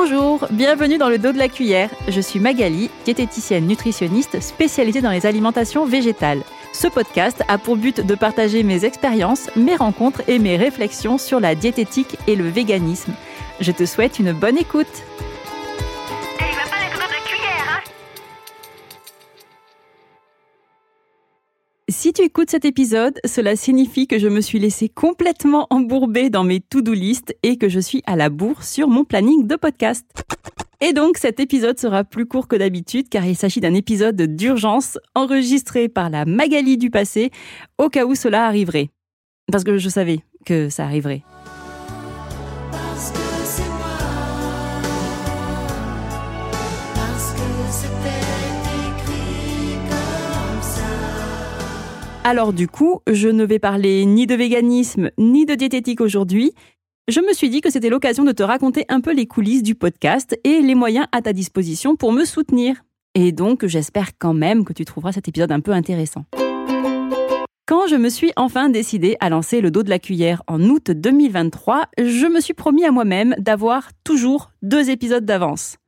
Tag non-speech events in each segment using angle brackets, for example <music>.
Bonjour, bienvenue dans le dos de la cuillère. Je suis Magali, diététicienne nutritionniste spécialisée dans les alimentations végétales. Ce podcast a pour but de partager mes expériences, mes rencontres et mes réflexions sur la diététique et le véganisme. Je te souhaite une bonne écoute. Si tu écoutes cet épisode, cela signifie que je me suis laissée complètement embourbée dans mes to-do list et que je suis à la bourre sur mon planning de podcast. Et donc cet épisode sera plus court que d'habitude car il s'agit d'un épisode d'urgence enregistré par la Magali du passé au cas où cela arriverait. Parce que je savais que ça arriverait. Alors du coup, je ne vais parler ni de véganisme ni de diététique aujourd'hui. Je me suis dit que c'était l'occasion de te raconter un peu les coulisses du podcast et les moyens à ta disposition pour me soutenir. Et donc, j'espère quand même que tu trouveras cet épisode un peu intéressant. Quand je me suis enfin décidée à lancer le dos de la cuillère en août 2023, je me suis promis à moi-même d'avoir toujours deux épisodes d'avance.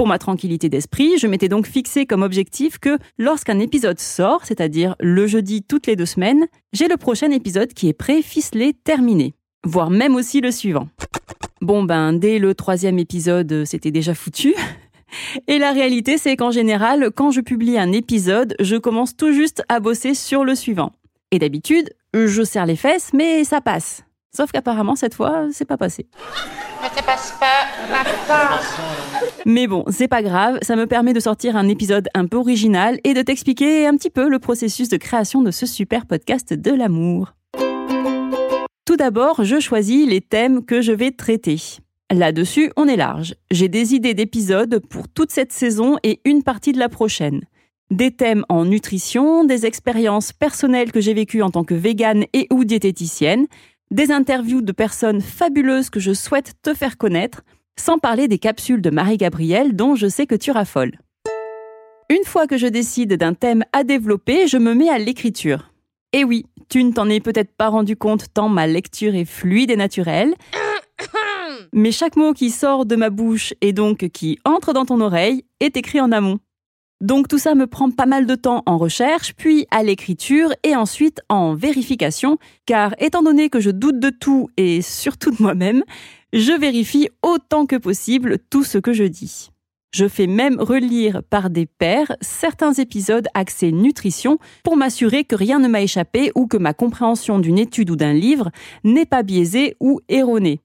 Pour ma tranquillité d'esprit, je m'étais donc fixé comme objectif que lorsqu'un épisode sort, c'est-à-dire le jeudi toutes les deux semaines, j'ai le prochain épisode qui est prêt, ficelé, terminé. Voire même aussi le suivant. Bon ben, dès le troisième épisode, c'était déjà foutu. Et la réalité, c'est qu'en général, quand je publie un épisode, je commence tout juste à bosser sur le suivant. Et d'habitude, je serre les fesses, mais ça passe. Sauf qu'apparemment, cette fois, c'est pas passé. Mais ça passe pas, Mais bon, c'est pas grave, ça me permet de sortir un épisode un peu original et de t'expliquer un petit peu le processus de création de ce super podcast de l'amour. Tout d'abord, je choisis les thèmes que je vais traiter. Là-dessus, on est large. J'ai des idées d'épisodes pour toute cette saison et une partie de la prochaine. Des thèmes en nutrition, des expériences personnelles que j'ai vécues en tant que végane et ou diététicienne, des interviews de personnes fabuleuses que je souhaite te faire connaître, sans parler des capsules de Marie-Gabrielle dont je sais que tu raffoles. Une fois que je décide d'un thème à développer, je me mets à l'écriture. Et oui, tu ne t'en es peut-être pas rendu compte tant ma lecture est fluide et naturelle. Mais chaque mot qui sort de ma bouche et donc qui entre dans ton oreille est écrit en amont. Donc tout ça me prend pas mal de temps en recherche, puis à l'écriture et ensuite en vérification, car étant donné que je doute de tout et surtout de moi-même, je vérifie autant que possible tout ce que je dis. Je fais même relire par des pairs certains épisodes axés nutrition pour m'assurer que rien ne m'a échappé ou que ma compréhension d'une étude ou d'un livre n'est pas biaisée ou erronée.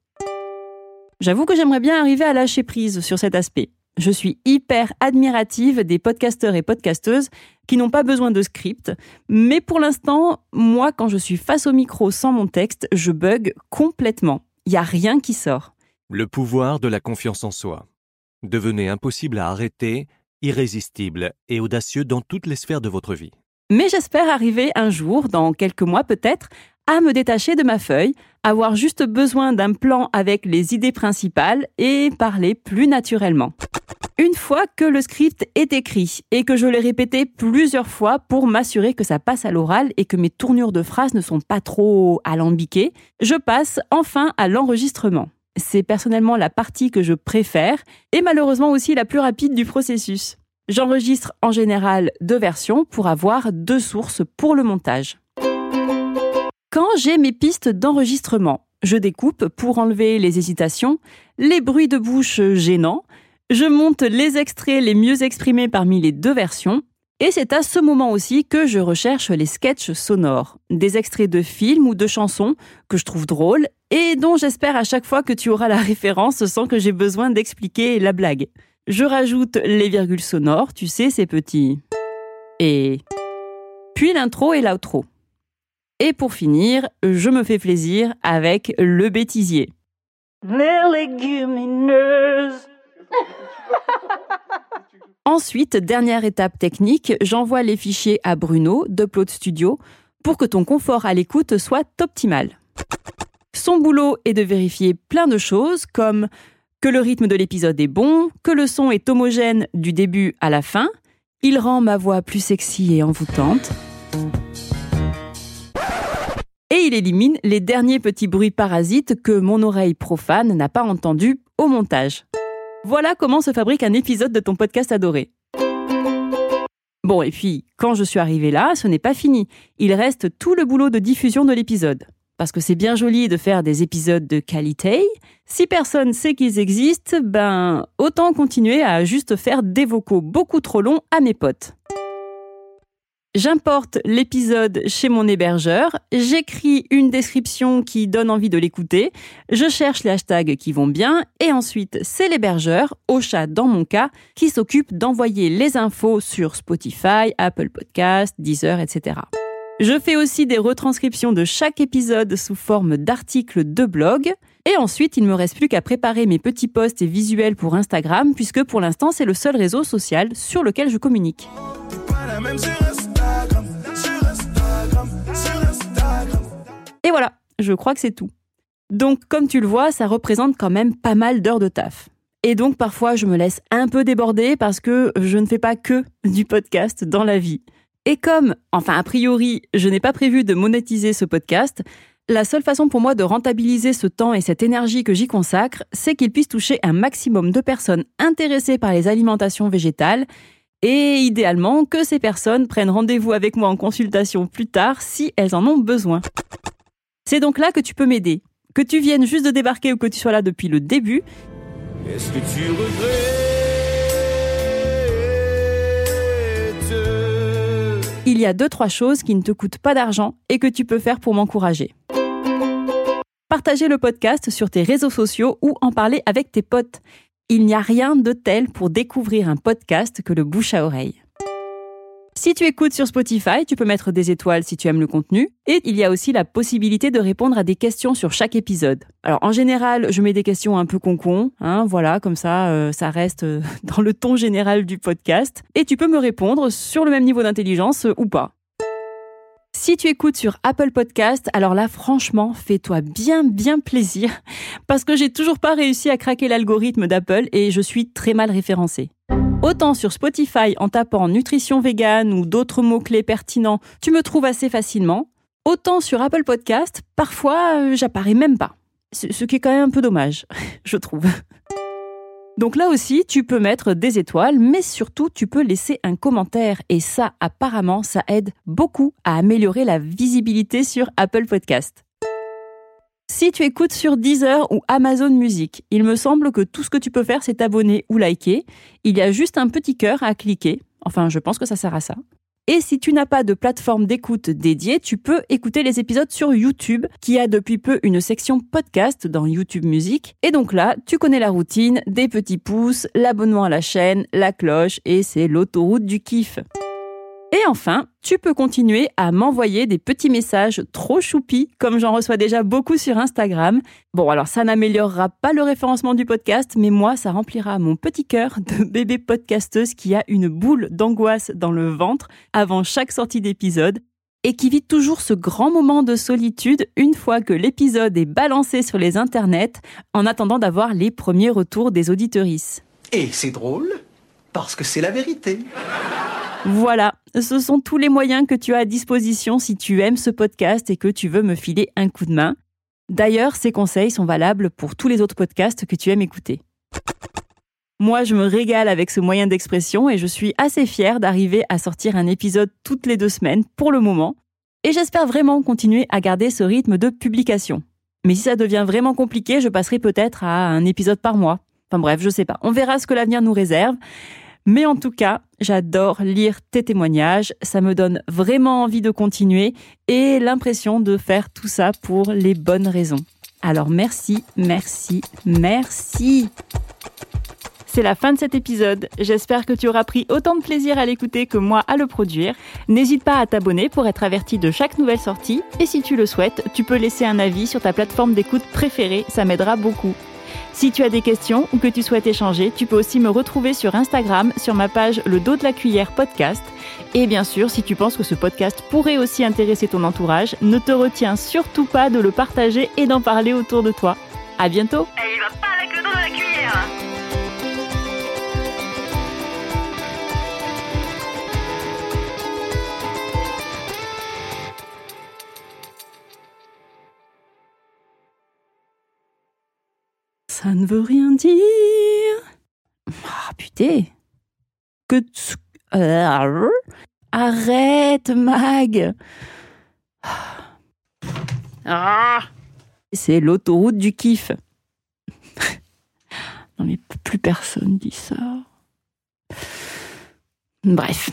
J'avoue que j'aimerais bien arriver à lâcher prise sur cet aspect. Je suis hyper admirative des podcasteurs et podcasteuses qui n'ont pas besoin de script, mais pour l'instant, moi, quand je suis face au micro sans mon texte, je bug complètement. Il n'y a rien qui sort. Le pouvoir de la confiance en soi. Devenez impossible à arrêter, irrésistible et audacieux dans toutes les sphères de votre vie. Mais j'espère arriver un jour, dans quelques mois peut-être, à me détacher de ma feuille, avoir juste besoin d'un plan avec les idées principales et parler plus naturellement. Une fois que le script est écrit et que je l'ai répété plusieurs fois pour m'assurer que ça passe à l'oral et que mes tournures de phrases ne sont pas trop alambiquées, je passe enfin à l'enregistrement. C'est personnellement la partie que je préfère et malheureusement aussi la plus rapide du processus. J'enregistre en général deux versions pour avoir deux sources pour le montage. Quand j'ai mes pistes d'enregistrement, je découpe pour enlever les hésitations, les bruits de bouche gênants, je monte les extraits les mieux exprimés parmi les deux versions, et c'est à ce moment aussi que je recherche les sketchs sonores, des extraits de films ou de chansons que je trouve drôles et dont j'espère à chaque fois que tu auras la référence sans que j'ai besoin d'expliquer la blague. Je rajoute les virgules sonores, tu sais, ces petits. Et. Puis l'intro et l'outro. Et pour finir, je me fais plaisir avec le bêtisier. Les légumineuses <laughs> Ensuite, dernière étape technique, j'envoie les fichiers à Bruno d'Upload Studio pour que ton confort à l'écoute soit optimal. Son boulot est de vérifier plein de choses comme que le rythme de l'épisode est bon, que le son est homogène du début à la fin. Il rend ma voix plus sexy et envoûtante. Il élimine les derniers petits bruits parasites que mon oreille profane n'a pas entendus au montage. Voilà comment se fabrique un épisode de ton podcast adoré. Bon, et puis, quand je suis arrivée là, ce n'est pas fini. Il reste tout le boulot de diffusion de l'épisode. Parce que c'est bien joli de faire des épisodes de qualité. Si personne sait qu'ils existent, ben, autant continuer à juste faire des vocaux beaucoup trop longs à mes potes. J'importe l'épisode chez mon hébergeur, j'écris une description qui donne envie de l'écouter, je cherche les hashtags qui vont bien, et ensuite c'est l'hébergeur, au chat dans mon cas, qui s'occupe d'envoyer les infos sur Spotify, Apple Podcast, Deezer, etc. Je fais aussi des retranscriptions de chaque épisode sous forme d'articles de blog. Et ensuite, il ne me reste plus qu'à préparer mes petits posts et visuels pour Instagram, puisque pour l'instant, c'est le seul réseau social sur lequel je communique. Voilà, je crois que c'est tout. Donc, comme tu le vois, ça représente quand même pas mal d'heures de taf. Et donc, parfois, je me laisse un peu déborder parce que je ne fais pas que <laughs> du podcast dans la vie. Et comme, enfin, a priori, je n'ai pas prévu de monétiser ce podcast, la seule façon pour moi de rentabiliser ce temps et cette énergie que j'y consacre, c'est qu'il puisse toucher un maximum de personnes intéressées par les alimentations végétales et idéalement que ces personnes prennent rendez-vous avec moi en consultation plus tard si elles en ont besoin. C'est donc là que tu peux m'aider. Que tu viennes juste de débarquer ou que tu sois là depuis le début. Est-ce que tu regrettes? Il y a deux, trois choses qui ne te coûtent pas d'argent et que tu peux faire pour m'encourager. Partager le podcast sur tes réseaux sociaux ou en parler avec tes potes. Il n'y a rien de tel pour découvrir un podcast que le bouche à oreille. Si tu écoutes sur Spotify, tu peux mettre des étoiles si tu aimes le contenu. Et il y a aussi la possibilité de répondre à des questions sur chaque épisode. Alors en général, je mets des questions un peu concon, hein, voilà, comme ça, euh, ça reste euh, <laughs> dans le ton général du podcast. Et tu peux me répondre sur le même niveau d'intelligence euh, ou pas. Si tu écoutes sur Apple Podcast, alors là, franchement, fais-toi bien, bien plaisir, <laughs> parce que j'ai toujours pas réussi à craquer l'algorithme d'Apple et je suis très mal référencée. Autant sur Spotify en tapant nutrition végane ou d'autres mots-clés pertinents, tu me trouves assez facilement. Autant sur Apple Podcast, parfois euh, j'apparais même pas. Ce qui est quand même un peu dommage, <laughs> je trouve. Donc là aussi, tu peux mettre des étoiles, mais surtout, tu peux laisser un commentaire. Et ça, apparemment, ça aide beaucoup à améliorer la visibilité sur Apple Podcast. Si tu écoutes sur Deezer ou Amazon Music, il me semble que tout ce que tu peux faire, c'est t'abonner ou liker. Il y a juste un petit cœur à cliquer. Enfin, je pense que ça sert à ça. Et si tu n'as pas de plateforme d'écoute dédiée, tu peux écouter les épisodes sur YouTube, qui a depuis peu une section podcast dans YouTube Music. Et donc là, tu connais la routine, des petits pouces, l'abonnement à la chaîne, la cloche, et c'est l'autoroute du kiff. Et enfin, tu peux continuer à m'envoyer des petits messages trop choupis, comme j'en reçois déjà beaucoup sur Instagram. Bon, alors ça n'améliorera pas le référencement du podcast, mais moi, ça remplira mon petit cœur de <laughs> bébé podcasteuse qui a une boule d'angoisse dans le ventre avant chaque sortie d'épisode et qui vit toujours ce grand moment de solitude une fois que l'épisode est balancé sur les internets en attendant d'avoir les premiers retours des auditorices. Et c'est drôle parce que c'est la vérité. Voilà, ce sont tous les moyens que tu as à disposition si tu aimes ce podcast et que tu veux me filer un coup de main. D'ailleurs, ces conseils sont valables pour tous les autres podcasts que tu aimes écouter. Moi, je me régale avec ce moyen d'expression et je suis assez fière d'arriver à sortir un épisode toutes les deux semaines pour le moment. Et j'espère vraiment continuer à garder ce rythme de publication. Mais si ça devient vraiment compliqué, je passerai peut-être à un épisode par mois. Enfin bref, je sais pas. On verra ce que l'avenir nous réserve. Mais en tout cas, j'adore lire tes témoignages, ça me donne vraiment envie de continuer et l'impression de faire tout ça pour les bonnes raisons. Alors merci, merci, merci. C'est la fin de cet épisode. J'espère que tu auras pris autant de plaisir à l'écouter que moi à le produire. N'hésite pas à t'abonner pour être averti de chaque nouvelle sortie. Et si tu le souhaites, tu peux laisser un avis sur ta plateforme d'écoute préférée, ça m'aidera beaucoup. Si tu as des questions ou que tu souhaites échanger, tu peux aussi me retrouver sur Instagram sur ma page Le dos de la cuillère podcast. Et bien sûr, si tu penses que ce podcast pourrait aussi intéresser ton entourage, ne te retiens surtout pas de le partager et d'en parler autour de toi. À bientôt! Ça ne veut rien dire. Ah, putain. Que. Euh, arrête, Mag. Ah. C'est l'autoroute du kiff. non, mais plus personne dit ça. Bref.